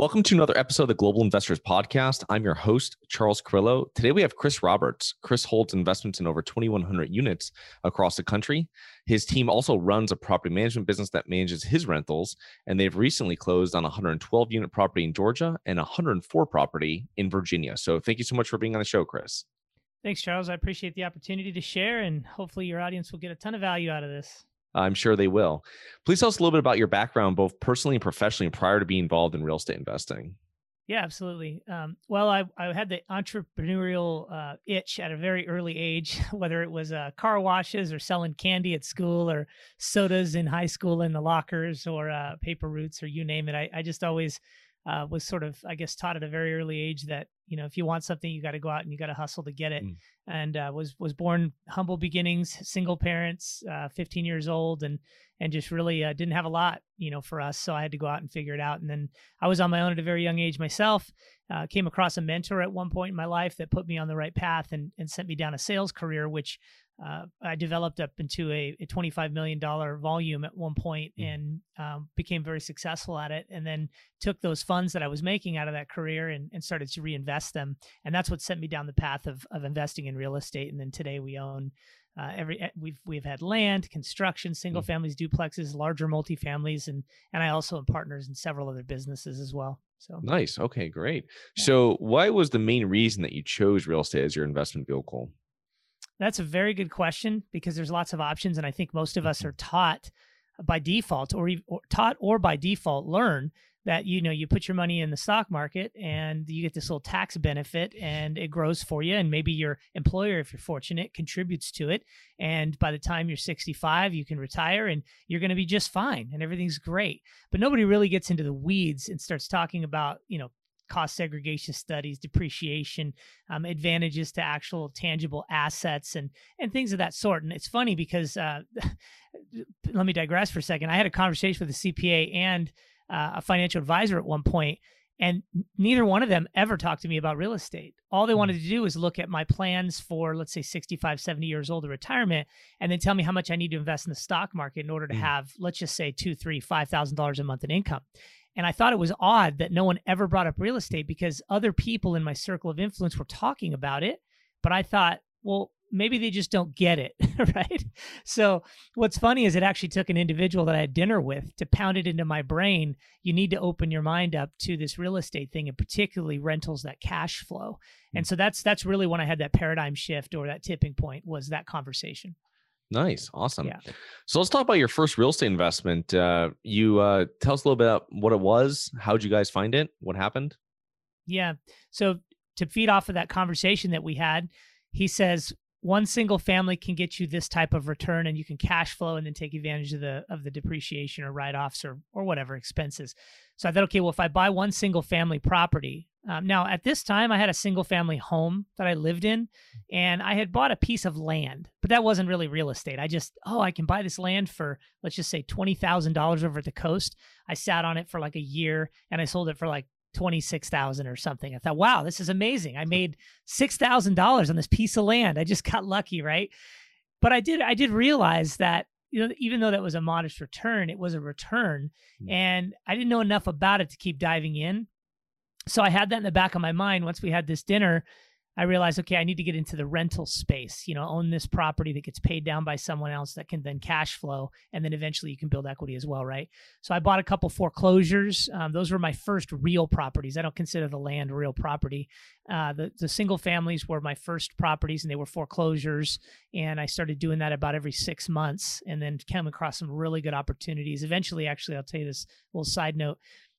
Welcome to another episode of the Global Investors Podcast. I'm your host, Charles Carillo. Today we have Chris Roberts. Chris holds investments in over 2,100 units across the country. His team also runs a property management business that manages his rentals, and they've recently closed on 112 unit property in Georgia and 104 property in Virginia. So thank you so much for being on the show, Chris. Thanks, Charles. I appreciate the opportunity to share, and hopefully your audience will get a ton of value out of this. I'm sure they will. Please tell us a little bit about your background, both personally and professionally, prior to being involved in real estate investing. Yeah, absolutely. Um, well, I, I had the entrepreneurial uh, itch at a very early age, whether it was uh, car washes or selling candy at school or sodas in high school in the lockers or uh, paper routes or you name it. I, I just always uh, was sort of, I guess, taught at a very early age that you know if you want something, you got to go out and you got to hustle to get it. Mm. And uh, was was born humble beginnings, single parents, uh, 15 years old, and and just really uh, didn't have a lot, you know, for us. So I had to go out and figure it out. And then I was on my own at a very young age myself. Uh, came across a mentor at one point in my life that put me on the right path and and sent me down a sales career, which uh, I developed up into a, a $25 million volume at one point mm. and um, became very successful at it. And then took those funds that I was making out of that career and, and started to reinvest them. And that's what sent me down the path of, of investing in real estate. And then today we own uh, every eh, we've we've had land, construction, single mm. families, duplexes, larger multifamilies, and and I also am partners in several other businesses as well. So nice. Okay, great. Yeah. So, why was the main reason that you chose real estate as your investment vehicle? That's a very good question because there's lots of options, and I think most of us mm-hmm. are taught by default, or, or taught or by default learn that you know you put your money in the stock market and you get this little tax benefit and it grows for you and maybe your employer if you're fortunate contributes to it and by the time you're 65 you can retire and you're going to be just fine and everything's great but nobody really gets into the weeds and starts talking about you know cost segregation studies, depreciation, um, advantages to actual tangible assets, and and things of that sort. And it's funny because uh, let me digress for a second. I had a conversation with a CPA and uh, a financial advisor at one point, and neither one of them ever talked to me about real estate. All they wanted to do was look at my plans for, let's say, 65, 70 years old of retirement, and then tell me how much I need to invest in the stock market in order to mm. have, let's just say, two, three, five thousand dollars a month in income. And I thought it was odd that no one ever brought up real estate because other people in my circle of influence were talking about it. But I thought, well, maybe they just don't get it, right? So what's funny is it actually took an individual that I had dinner with to pound it into my brain. You need to open your mind up to this real estate thing and particularly rentals that cash flow. And hmm. so that's that's really when I had that paradigm shift or that tipping point was that conversation. Nice, awesome. Yeah. So let's talk about your first real estate investment. Uh, you uh, tell us a little bit about what it was. How'd you guys find it? What happened? Yeah. So to feed off of that conversation that we had, he says one single family can get you this type of return and you can cash flow and then take advantage of the of the depreciation or write-offs or or whatever expenses so i thought okay well if i buy one single family property um, now at this time i had a single family home that i lived in and i had bought a piece of land but that wasn't really real estate i just oh i can buy this land for let's just say $20000 over at the coast i sat on it for like a year and i sold it for like 26,000 or something. I thought, wow, this is amazing. I made $6,000 on this piece of land. I just got lucky, right? But I did I did realize that you know even though that was a modest return, it was a return mm. and I didn't know enough about it to keep diving in. So I had that in the back of my mind once we had this dinner I realized, okay, I need to get into the rental space, you know, own this property that gets paid down by someone else that can then cash flow. And then eventually you can build equity as well, right? So I bought a couple foreclosures. Um, those were my first real properties. I don't consider the land real property. Uh, the, the single families were my first properties and they were foreclosures. And I started doing that about every six months and then came across some really good opportunities. Eventually, actually, I'll tell you this little side note.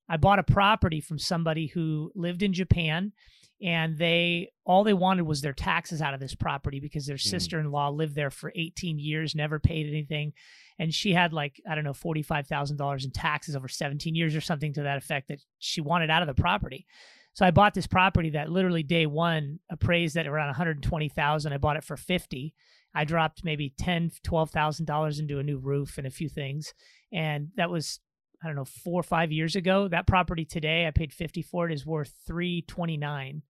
I bought a property from somebody who lived in Japan and they all they wanted was their taxes out of this property because their mm. sister-in-law lived there for 18 years never paid anything and she had like i don't know $45000 in taxes over 17 years or something to that effect that she wanted out of the property So I bought this property that literally day one appraised at around 120,000. I bought it for 50. I dropped maybe ten, twelve thousand dollars into a new roof and a few things, and that was I don't know four or five years ago. That property today, I paid 50 for it, is worth 329.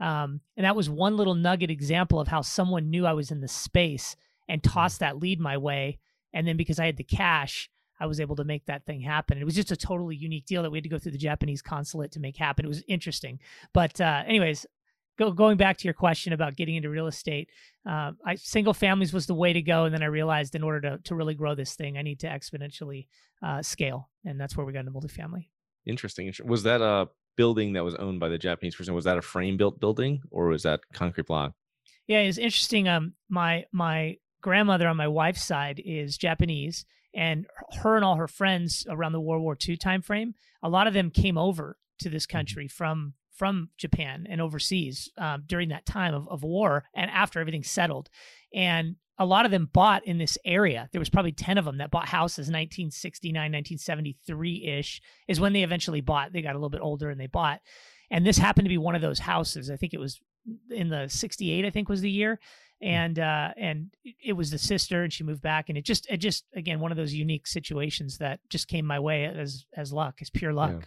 Um, and that was one little nugget example of how someone knew I was in the space and mm-hmm. tossed that lead my way. And then because I had the cash, I was able to make that thing happen. It was just a totally unique deal that we had to go through the Japanese consulate to make happen. It was interesting. But uh, anyways, go, going back to your question about getting into real estate, uh, I, single families was the way to go. And then I realized in order to, to really grow this thing, I need to exponentially uh, scale. And that's where we got into multifamily. Interesting. Was that a building that was owned by the Japanese person? Was that a frame built building or was that concrete block? Yeah, it's interesting. Um, my my grandmother on my wife's side is Japanese, and her and all her friends around the World War II timeframe, a lot of them came over to this mm-hmm. country from from Japan and overseas um, during that time of, of war and after everything settled. And a lot of them bought in this area. There was probably 10 of them that bought houses 1969, 1973 ish, is when they eventually bought. They got a little bit older and they bought. And this happened to be one of those houses. I think it was in the 68, I think was the year. Hmm. And uh, and it was the sister, and she moved back, and it just it just again one of those unique situations that just came my way as as luck, as pure luck. Yeah.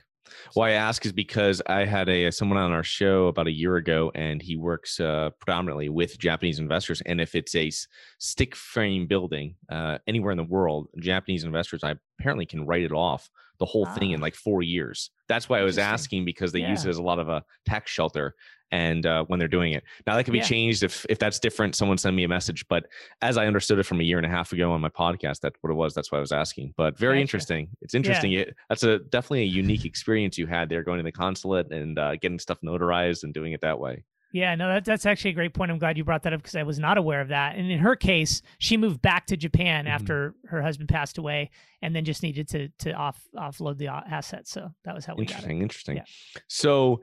Why I ask is because I had a someone on our show about a year ago, and he works uh, predominantly with Japanese investors. And if it's a stick frame building uh, anywhere in the world, Japanese investors I apparently can write it off the whole ah. thing in like four years. That's why I was asking because they yeah. use it as a lot of a tax shelter and uh, when they're doing it. Now that can be yeah. changed if if that's different. Someone send me a message. But as I understood it from a year and a half ago on my podcast, that's what it was. That's why I was asking. But very gotcha. interesting. It's interesting. Yeah. It, that's a definitely a unique experience you had there, going to the consulate and uh, getting stuff notarized and doing it that way. Yeah, no, that, that's actually a great point. I'm glad you brought that up because I was not aware of that. And in her case, she moved back to Japan mm-hmm. after her husband passed away, and then just needed to to off offload the uh, assets. So that was how we interesting, got it. Interesting. Yeah. So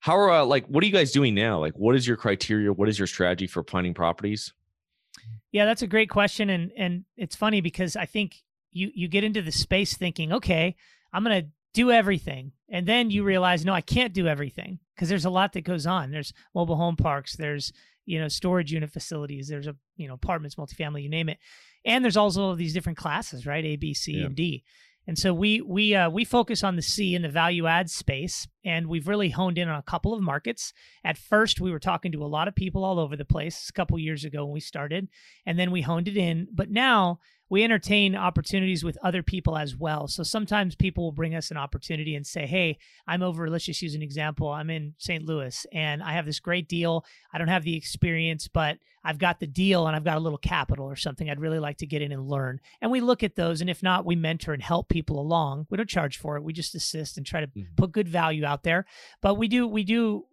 how are uh, like what are you guys doing now? Like what is your criteria? What is your strategy for finding properties? Yeah, that's a great question and and it's funny because I think you you get into the space thinking, okay, I'm going to do everything. And then you realize, no, I can't do everything because there's a lot that goes on. There's mobile home parks, there's, you know, storage unit facilities, there's a, you know, apartments, multifamily, you name it. And there's also these different classes, right? A, B, C, yeah. and D. And so we we uh, we focus on the C in the value add space, and we've really honed in on a couple of markets. At first, we were talking to a lot of people all over the place a couple years ago when we started, and then we honed it in. But now we entertain opportunities with other people as well. So sometimes people will bring us an opportunity and say, Hey, I'm over, let's just use an example. I'm in St. Louis and I have this great deal. I don't have the experience, but I've got the deal and I've got a little capital or something. I'd really like to get in and learn. And we look at those. And if not, we mentor and help people along. We don't charge for it. We just assist and try to mm-hmm. put good value out there. But we do, we do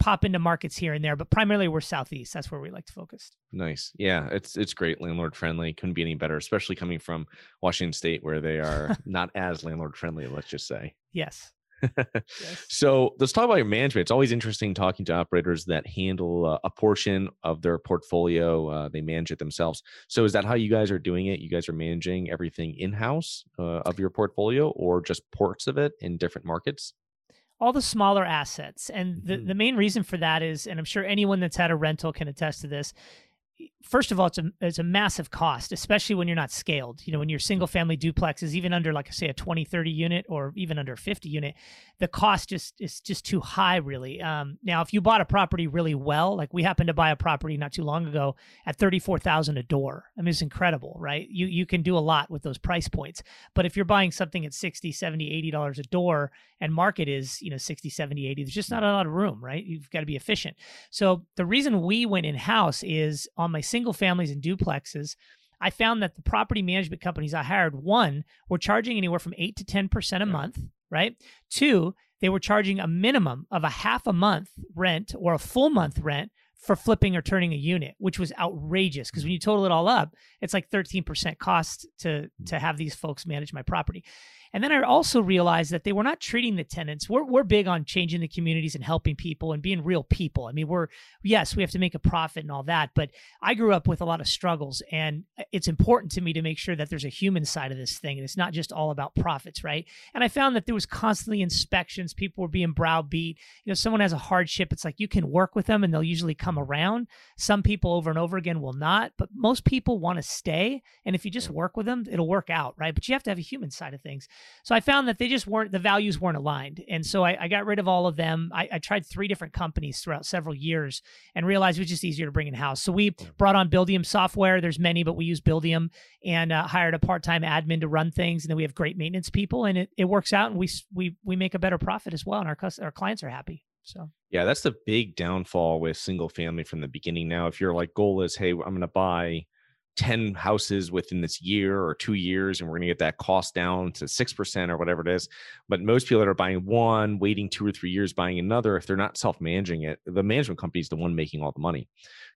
pop into markets here and there, but primarily we're southeast. That's where we like to focus. Nice. Yeah, it's it's great landlord friendly. Couldn't be any better, especially coming from Washington State where they are not as landlord friendly, let's just say. Yes. yes. So let's talk about your management. It's always interesting talking to operators that handle uh, a portion of their portfolio. Uh, they manage it themselves. So is that how you guys are doing it? You guys are managing everything in house uh, of your portfolio, or just ports of it in different markets? All the smaller assets. And the, mm-hmm. the main reason for that is, and I'm sure anyone that's had a rental can attest to this, first of all, it's a it's a massive cost, especially when you're not scaled. You know, when you're single family duplexes, even under like say a 20, 30 unit or even under 50 unit, the cost just is just too high, really. Um, now, if you bought a property really well, like we happened to buy a property not too long ago at 34,000 a door. I mean, it's incredible, right? You you can do a lot with those price points. But if you're buying something at 60, 70, 80 dollars a door and market is, you know, 60, 70, 80, there's just not a lot of room, right? You've got to be efficient. So the reason we went in house is on my single families and duplexes, I found that the property management companies I hired, one, were charging anywhere from 8 to 10% a month, right? Two, they were charging a minimum of a half a month rent or a full month rent for flipping or turning a unit, which was outrageous because when you total it all up, it's like 13% cost to to have these folks manage my property. And then I also realized that they were not treating the tenants. We're, we're big on changing the communities and helping people and being real people. I mean, we're, yes, we have to make a profit and all that, but I grew up with a lot of struggles. And it's important to me to make sure that there's a human side of this thing. And it's not just all about profits, right? And I found that there was constantly inspections. People were being browbeat. You know, someone has a hardship. It's like you can work with them and they'll usually come around. Some people over and over again will not, but most people want to stay. And if you just work with them, it'll work out, right? But you have to have a human side of things. So I found that they just weren't, the values weren't aligned. And so I, I got rid of all of them. I, I, tried three different companies throughout several years and realized it was just easier to bring in house. So we brought on Buildium software. There's many, but we use Buildium and uh, hired a part time admin to run things. And then we have great maintenance people and it, it works out and we, we, we make a better profit as well. And our, our clients are happy. So yeah, that's the big downfall with single family from the beginning. Now, if your like goal is, hey, I'm going to buy 10 houses within this year or two years and we're going to get that cost down to 6% or whatever it is. But most people that are buying one waiting two or three years buying another if they're not self-managing it the management company is the one making all the money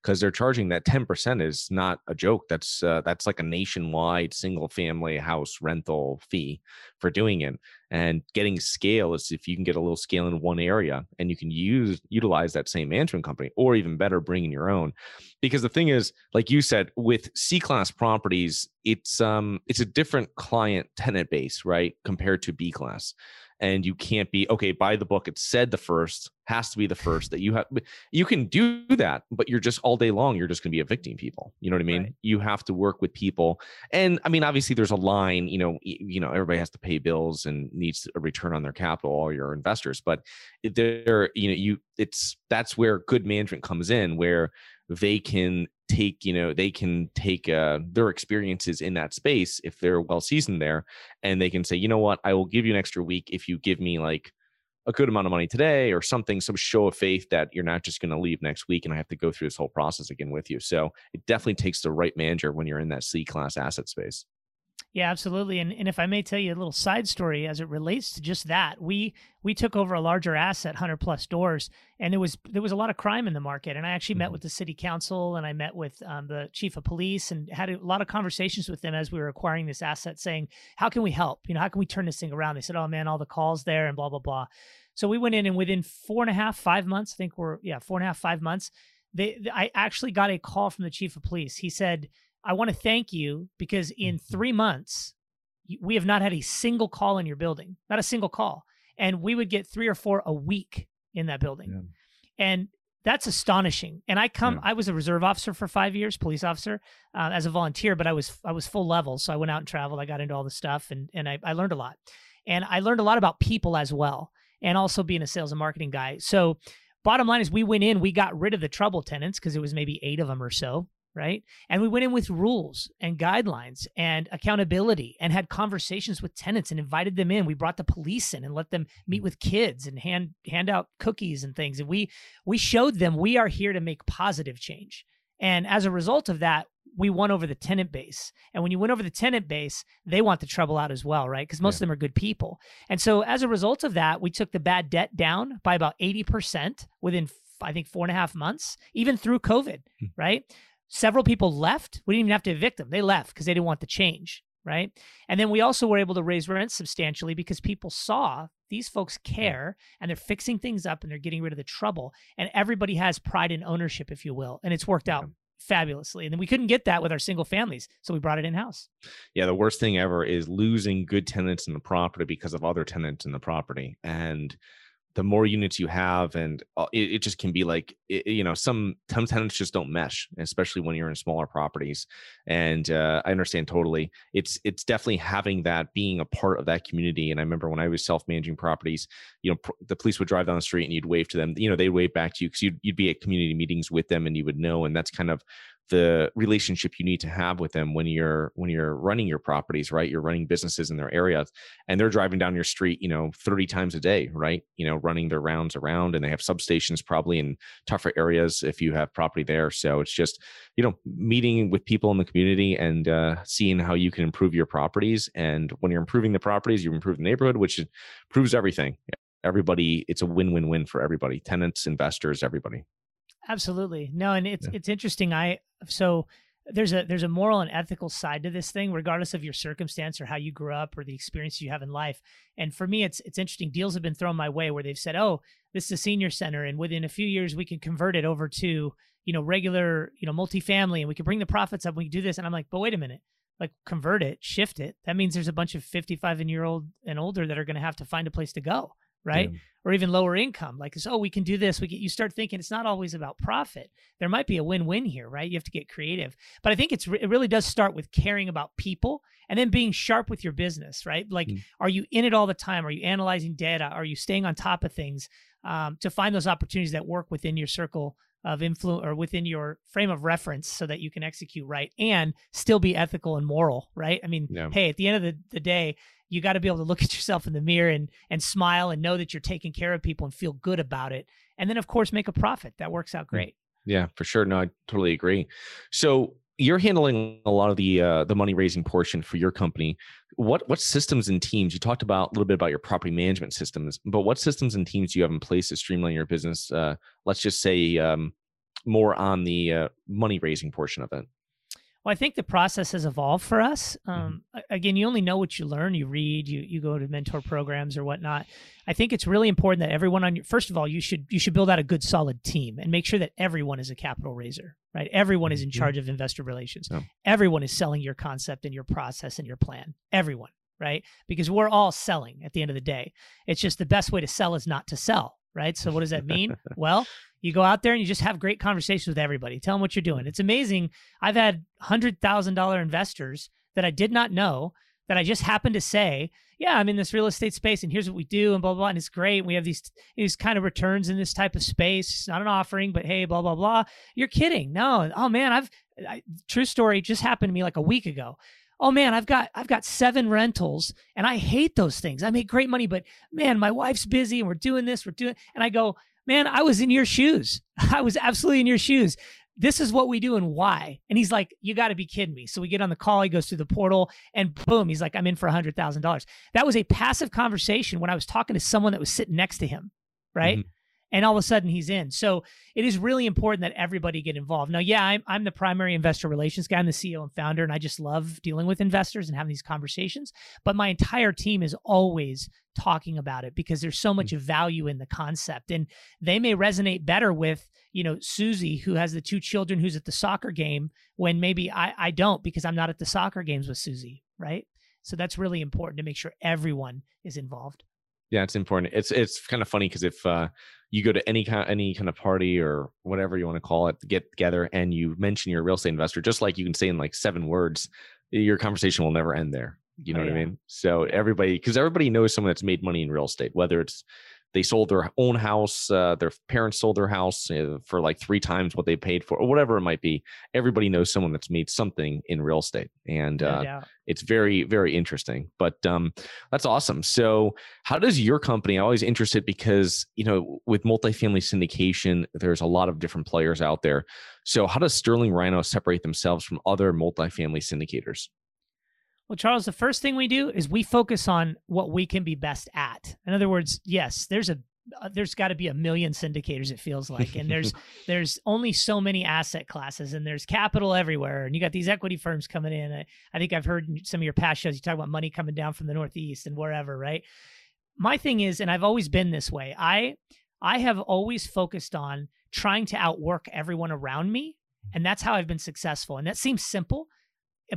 because they're charging that 10% is not a joke that's uh, that's like a nationwide single family house rental fee for doing it and getting scale is if you can get a little scale in one area and you can use utilize that same management company or even better bring in your own because the thing is like you said with c class properties it's um it's a different client tenant base right compared to b class and you can't be okay by the book it said the first has to be the first that you have you can do that but you're just all day long you're just going to be evicting people you know what i mean right. you have to work with people and i mean obviously there's a line you know you know everybody has to pay bills and needs a return on their capital all your investors but there you know you it's that's where good management comes in where they can take you know they can take uh, their experiences in that space if they're well seasoned there and they can say you know what? I will give you an extra week if you give me like a good amount of money today or something some show of faith that you're not just going to leave next week and i have to go through this whole process again with you. So it definitely takes the right manager when you're in that c class asset space yeah, absolutely. And and if I may tell you a little side story as it relates to just that, we we took over a larger asset, hundred plus doors, and there was there was a lot of crime in the market. And I actually mm-hmm. met with the city council and I met with um, the chief of police and had a lot of conversations with them as we were acquiring this asset, saying, "How can we help? You know, how can we turn this thing around?" They said, "Oh man, all the calls there and blah blah blah." So we went in and within four and a half, five months, I think we're yeah, four and a half, five months. They, I actually got a call from the chief of police. He said, I want to thank you because in mm-hmm. three months, we have not had a single call in your building, not a single call. And we would get three or four a week in that building. Yeah. And that's astonishing. And I come, yeah. I was a reserve officer for five years, police officer, uh, as a volunteer, but I was, I was full level. So I went out and traveled. I got into all the stuff and, and I, I learned a lot. And I learned a lot about people as well. And also being a sales and marketing guy. So bottom line is we went in, we got rid of the trouble tenants because it was maybe eight of them or so right? And we went in with rules and guidelines and accountability and had conversations with tenants and invited them in. We brought the police in and let them meet with kids and hand hand out cookies and things. And we we showed them we are here to make positive change. And as a result of that, we won over the tenant base. And when you win over the tenant base, they want the trouble out as well, right? Because most yeah. of them are good people. And so as a result of that, we took the bad debt down by about 80% within I think four and a half months, even through COVID, hmm. right? Several people left. We didn't even have to evict them. They left because they didn't want the change, right? And then we also were able to raise rents substantially because people saw these folks care and they're fixing things up and they're getting rid of the trouble. And everybody has pride and ownership, if you will. And it's worked out fabulously. And then we couldn't get that with our single families. So we brought it in house. Yeah. The worst thing ever is losing good tenants in the property because of other tenants in the property. And the more units you have and uh, it, it just can be like it, you know some some tenants just don't mesh especially when you're in smaller properties and uh, i understand totally. It's it's definitely having that being a part of that community and i remember when i was self-managing properties you know pr- the police would drive down the street and you'd wave to them you know they'd wave back to you because you'd, you'd be at community meetings with them and you would know and that's kind of the relationship you need to have with them when you're when you're running your properties right? You're running businesses in their areas and they're driving down your street you know 30 times a day right? You know running their rounds around and they have substations probably in tougher areas if you have property there. So it's just you know meeting with people in the community and uh, seeing how you can improve your properties. And when you're improving the properties you improve the neighborhood which proves everything. Everybody it's a win-win-win for everybody tenants investors everybody Absolutely. No, and it's yeah. it's interesting. I so there's a there's a moral and ethical side to this thing regardless of your circumstance or how you grew up or the experience you have in life and for me it's it's interesting deals have been thrown my way where they've said oh this is a senior center and within a few years we can convert it over to you know regular you know multifamily and we can bring the profits up we can do this and i'm like but wait a minute like convert it shift it that means there's a bunch of 55 and year old and older that are going to have to find a place to go right? Yeah. Or even lower income. Like, oh, we can do this. We get you start thinking it's not always about profit. There might be a win-win here, right? You have to get creative. But I think it's it really does start with caring about people and then being sharp with your business, right? Like, mm. are you in it all the time? Are you analyzing data? Are you staying on top of things um, to find those opportunities that work within your circle of influence or within your frame of reference so that you can execute right and still be ethical and moral, right? I mean, yeah. hey, at the end of the, the day, you got to be able to look at yourself in the mirror and and smile and know that you're taking care of people and feel good about it and then of course make a profit that works out mm. great yeah for sure no i totally agree so you're handling a lot of the uh, the money raising portion for your company. What what systems and teams you talked about a little bit about your property management systems but what systems and teams do you have in place to streamline your business uh, let's just say um, more on the uh, money raising portion of it well, I think the process has evolved for us. Mm-hmm. Um, mm-hmm. Again, you only know what you learn. You read, you you go to mentor programs or whatnot. I think it's really important that everyone on your first of all, you should you should build out a good solid team and make sure that everyone is a capital raiser, right? Everyone is in mm-hmm. charge of investor relations. Yeah. Everyone is selling your concept and your process and your plan. Everyone, right? Because we're all selling at the end of the day. It's just the best way to sell is not to sell, right? So what does that mean? well, you go out there and you just have great conversations with everybody. Tell them what you're doing. It's amazing. I've had hundred thousand dollar investors that I did not know that I just happened to say, yeah, I'm in this real estate space and here's what we do and blah, blah, blah. And it's great. We have these, these kind of returns in this type of space. It's not an offering, but hey, blah, blah, blah. You're kidding. No. Oh man, I've, I, true story just happened to me like a week ago. Oh man, I've got, I've got seven rentals and I hate those things. I make great money, but man, my wife's busy and we're doing this, we're doing, and I go, man, I was in your shoes. I was absolutely in your shoes. This is what we do and why. And he's like, you got to be kidding me. So we get on the call. He goes through the portal and boom, he's like, I'm in for a $100,000. That was a passive conversation when I was talking to someone that was sitting next to him. Right. Mm-hmm and all of a sudden he's in. So it is really important that everybody get involved. Now, yeah, I'm, I'm the primary investor relations guy. I'm the CEO and founder, and I just love dealing with investors and having these conversations. But my entire team is always talking about it because there's so much mm. value in the concept. And they may resonate better with, you know, Susie, who has the two children who's at the soccer game, when maybe I, I don't because I'm not at the soccer games with Susie, right? So that's really important to make sure everyone is involved. Yeah, it's important. It's it's kind of funny because if uh, you go to any kind any kind of party or whatever you want to call it, get together, and you mention you're a real estate investor, just like you can say in like seven words, your conversation will never end there. You know oh, what. I mean? So everybody, because everybody knows someone that's made money in real estate, whether it's they sold their own house, uh, their parents sold their house uh, for like three times what they paid for, or whatever it might be. Everybody knows someone that's made something in real estate, and uh, it's very, very interesting. But um, that's awesome. So, how does your company? I'm always interested because you know, with multifamily syndication, there's a lot of different players out there. So, how does Sterling Rhino separate themselves from other multifamily syndicators? Well, Charles, the first thing we do is we focus on what we can be best at. In other words, yes, there's a uh, there's got to be a million syndicators it feels like and there's there's only so many asset classes and there's capital everywhere and you got these equity firms coming in I, I think i've heard some of your past shows you talk about money coming down from the northeast and wherever right my thing is and i've always been this way i i have always focused on trying to outwork everyone around me and that's how i've been successful and that seems simple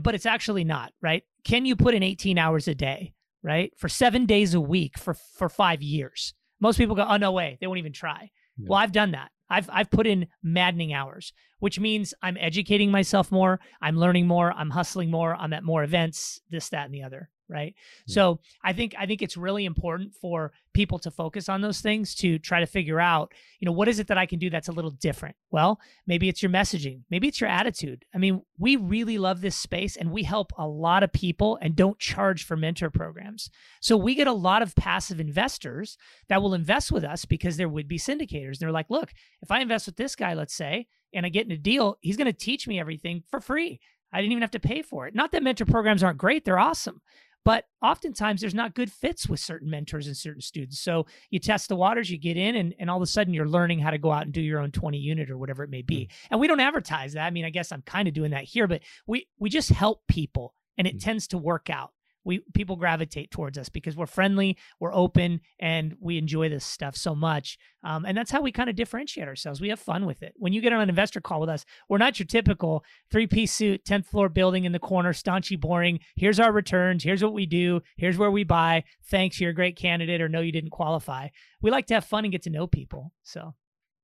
but it's actually not, right? Can you put in 18 hours a day, right? For seven days a week for for five years? Most people go, oh no way, they won't even try. Well, I've done that. I've I've put in maddening hours, which means I'm educating myself more, I'm learning more, I'm hustling more, I'm at more events, this, that, and the other right yeah. so i think i think it's really important for people to focus on those things to try to figure out you know what is it that i can do that's a little different well maybe it's your messaging maybe it's your attitude i mean we really love this space and we help a lot of people and don't charge for mentor programs so we get a lot of passive investors that will invest with us because there would be syndicators they're like look if i invest with this guy let's say and i get in a deal he's going to teach me everything for free I didn't even have to pay for it. Not that mentor programs aren't great, they're awesome. But oftentimes there's not good fits with certain mentors and certain students. So you test the waters, you get in, and, and all of a sudden you're learning how to go out and do your own 20 unit or whatever it may be. Mm-hmm. And we don't advertise that. I mean, I guess I'm kind of doing that here, but we we just help people and it mm-hmm. tends to work out we people gravitate towards us because we're friendly, we're open, and we enjoy this stuff so much. Um, and that's how we kind of differentiate ourselves. We have fun with it. When you get on an investor call with us, we're not your typical three piece suit, 10th floor building in the corner, staunchy boring. Here's our returns. Here's what we do. Here's where we buy. Thanks, you're a great candidate, or no, you didn't qualify. We like to have fun and get to know people. So.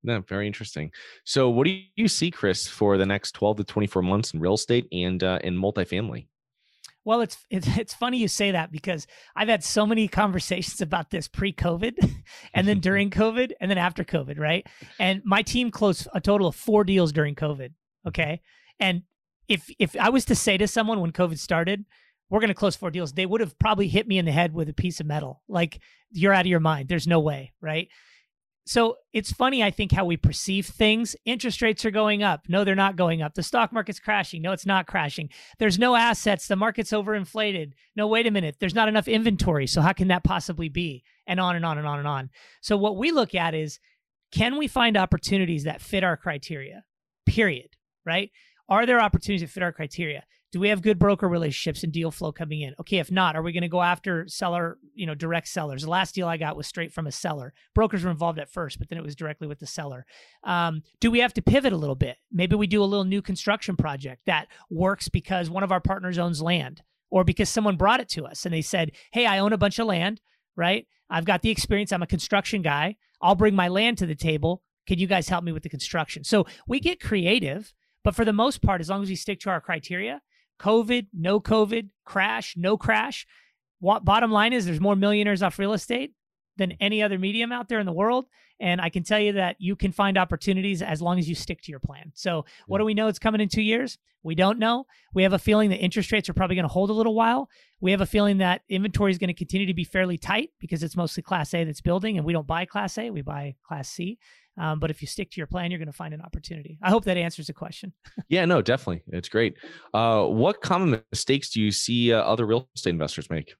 No, very interesting. So, what do you see, Chris, for the next 12 to 24 months in real estate and uh, in multifamily? Well, it's, it's it's funny you say that because I've had so many conversations about this pre-COVID, and then during COVID, and then after COVID, right? And my team closed a total of four deals during COVID. Okay, and if if I was to say to someone when COVID started, we're going to close four deals, they would have probably hit me in the head with a piece of metal. Like you're out of your mind. There's no way, right? So it's funny, I think, how we perceive things. Interest rates are going up. No, they're not going up. The stock market's crashing. No, it's not crashing. There's no assets. The market's overinflated. No, wait a minute. There's not enough inventory. So how can that possibly be? And on and on and on and on. So what we look at is can we find opportunities that fit our criteria? Period. Right? Are there opportunities that fit our criteria? Do we have good broker relationships and deal flow coming in? Okay, if not, are we going to go after seller, you know, direct sellers? The last deal I got was straight from a seller. Brokers were involved at first, but then it was directly with the seller. Um, do we have to pivot a little bit? Maybe we do a little new construction project that works because one of our partners owns land or because someone brought it to us and they said, Hey, I own a bunch of land, right? I've got the experience. I'm a construction guy. I'll bring my land to the table. Can you guys help me with the construction? So we get creative, but for the most part, as long as we stick to our criteria, COVID, no COVID, crash, no crash. What, bottom line is there's more millionaires off real estate than any other medium out there in the world. And I can tell you that you can find opportunities as long as you stick to your plan. So, what do we know it's coming in two years? We don't know. We have a feeling that interest rates are probably going to hold a little while. We have a feeling that inventory is going to continue to be fairly tight because it's mostly Class A that's building, and we don't buy Class A, we buy Class C. Um, but if you stick to your plan, you're going to find an opportunity. I hope that answers the question. yeah, no, definitely. It's great. Uh, what common mistakes do you see uh, other real estate investors make?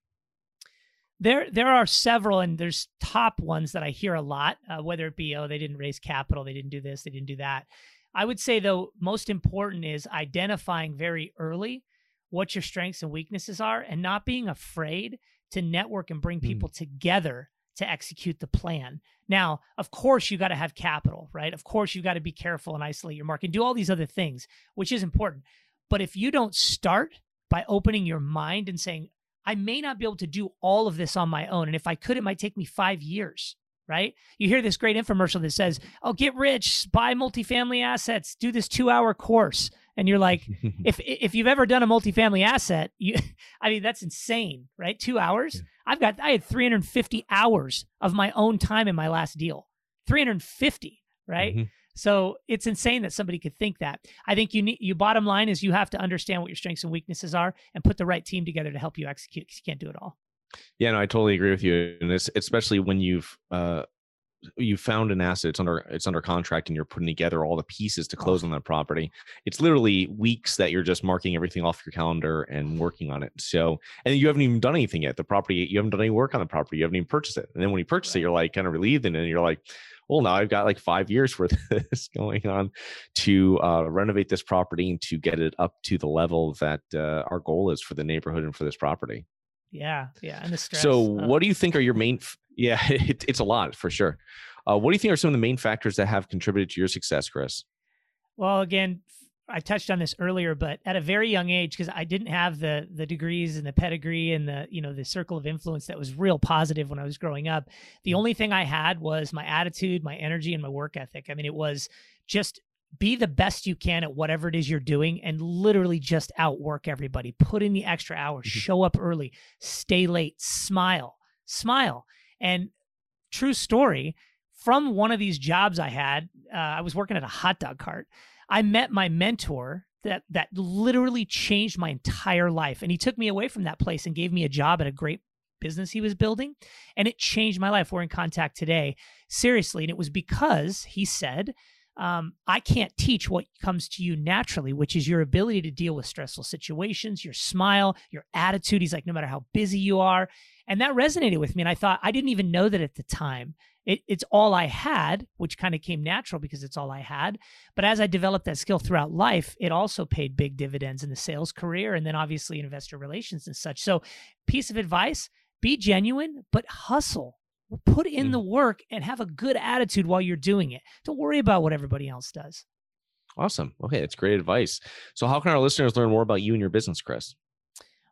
There, there are several, and there's top ones that I hear a lot. Uh, whether it be, oh, they didn't raise capital, they didn't do this, they didn't do that. I would say though, most important is identifying very early what your strengths and weaknesses are, and not being afraid to network and bring hmm. people mm. together to execute the plan. Now, of course, you got to have capital, right? Of course, you got to be careful and isolate your market and do all these other things, which is important. But if you don't start by opening your mind and saying, I may not be able to do all of this on my own. And if I could, it might take me five years, right? You hear this great infomercial that says, Oh, get rich, buy multifamily assets, do this two hour course and you're like if if you've ever done a multifamily asset you i mean that's insane right two hours yeah. i've got i had 350 hours of my own time in my last deal 350 right mm-hmm. So it's insane that somebody could think that. I think you need you bottom line is you have to understand what your strengths and weaknesses are and put the right team together to help you execute because you can't do it all. Yeah, no, I totally agree with you, and it's especially when you've uh, you found an asset it's under it's under contract and you're putting together all the pieces to close on that property. It's literally weeks that you're just marking everything off your calendar and working on it. So and you haven't even done anything yet. The property you haven't done any work on the property. You haven't even purchased it. And then when you purchase it you're like kind of relieved and then you're like well now i've got like five years worth of this going on to uh, renovate this property and to get it up to the level that uh, our goal is for the neighborhood and for this property yeah yeah and the stress so what do you think are your main yeah, it, it's a lot for sure. Uh, what do you think are some of the main factors that have contributed to your success, Chris? Well, again, I touched on this earlier, but at a very young age, because I didn't have the the degrees and the pedigree and the you know the circle of influence that was real positive when I was growing up. The mm. only thing I had was my attitude, my energy, and my work ethic. I mean, it was just be the best you can at whatever it is you're doing and literally just outwork everybody. Put in the extra hours, mm-hmm. show up early, stay late, smile, smile. And true story, from one of these jobs I had, uh, I was working at a hot dog cart. I met my mentor that that literally changed my entire life, and he took me away from that place and gave me a job at a great business he was building, and it changed my life. We're in contact today, seriously, and it was because he said, um, I can't teach what comes to you naturally, which is your ability to deal with stressful situations, your smile, your attitude. He's like, no matter how busy you are. And that resonated with me. And I thought, I didn't even know that at the time. It, it's all I had, which kind of came natural because it's all I had. But as I developed that skill throughout life, it also paid big dividends in the sales career and then obviously investor relations and such. So, piece of advice be genuine, but hustle put in mm. the work and have a good attitude while you're doing it. Don't worry about what everybody else does. Awesome. Okay, that's great advice. So, how can our listeners learn more about you and your business, Chris?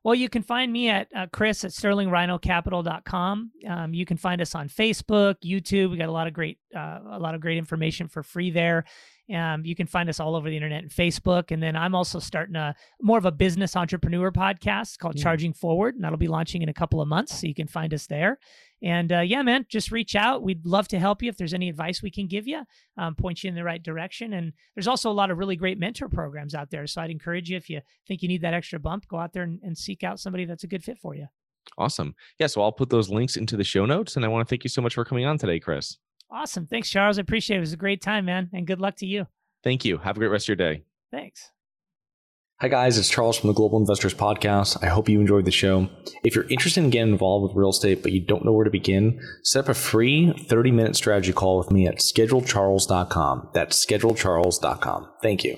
Well, you can find me at uh, Chris at sterlingrhinocapital.com. Um, you can find us on Facebook, YouTube. We got a lot of great, uh, a lot of great information for free there. Um, you can find us all over the internet and Facebook. And then I'm also starting a more of a business entrepreneur podcast called yeah. Charging Forward, and that'll be launching in a couple of months. So you can find us there. And uh, yeah, man, just reach out. We'd love to help you if there's any advice we can give you, um, point you in the right direction. And there's also a lot of really great mentor programs out there. So I'd encourage you if you think you need that extra bump, go out there and, and seek out somebody that's a good fit for you. Awesome. Yeah. So I'll put those links into the show notes. And I want to thank you so much for coming on today, Chris. Awesome. Thanks, Charles. I appreciate it. It was a great time, man. And good luck to you. Thank you. Have a great rest of your day. Thanks. Hi, guys. It's Charles from the Global Investors Podcast. I hope you enjoyed the show. If you're interested in getting involved with real estate, but you don't know where to begin, set up a free 30 minute strategy call with me at schedulecharles.com. That's schedulecharles.com. Thank you.